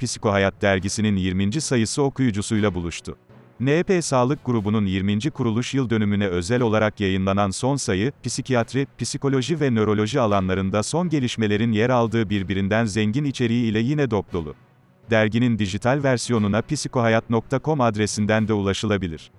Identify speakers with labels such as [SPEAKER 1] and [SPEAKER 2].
[SPEAKER 1] Psikohayat dergisinin 20. sayısı okuyucusuyla buluştu. NP Sağlık Grubu'nun 20. kuruluş yıl dönümüne özel olarak yayınlanan son sayı, psikiyatri, psikoloji ve nöroloji alanlarında son gelişmelerin yer aldığı birbirinden zengin içeriği ile yine dop dolu. Derginin dijital versiyonuna psikohayat.com adresinden de ulaşılabilir.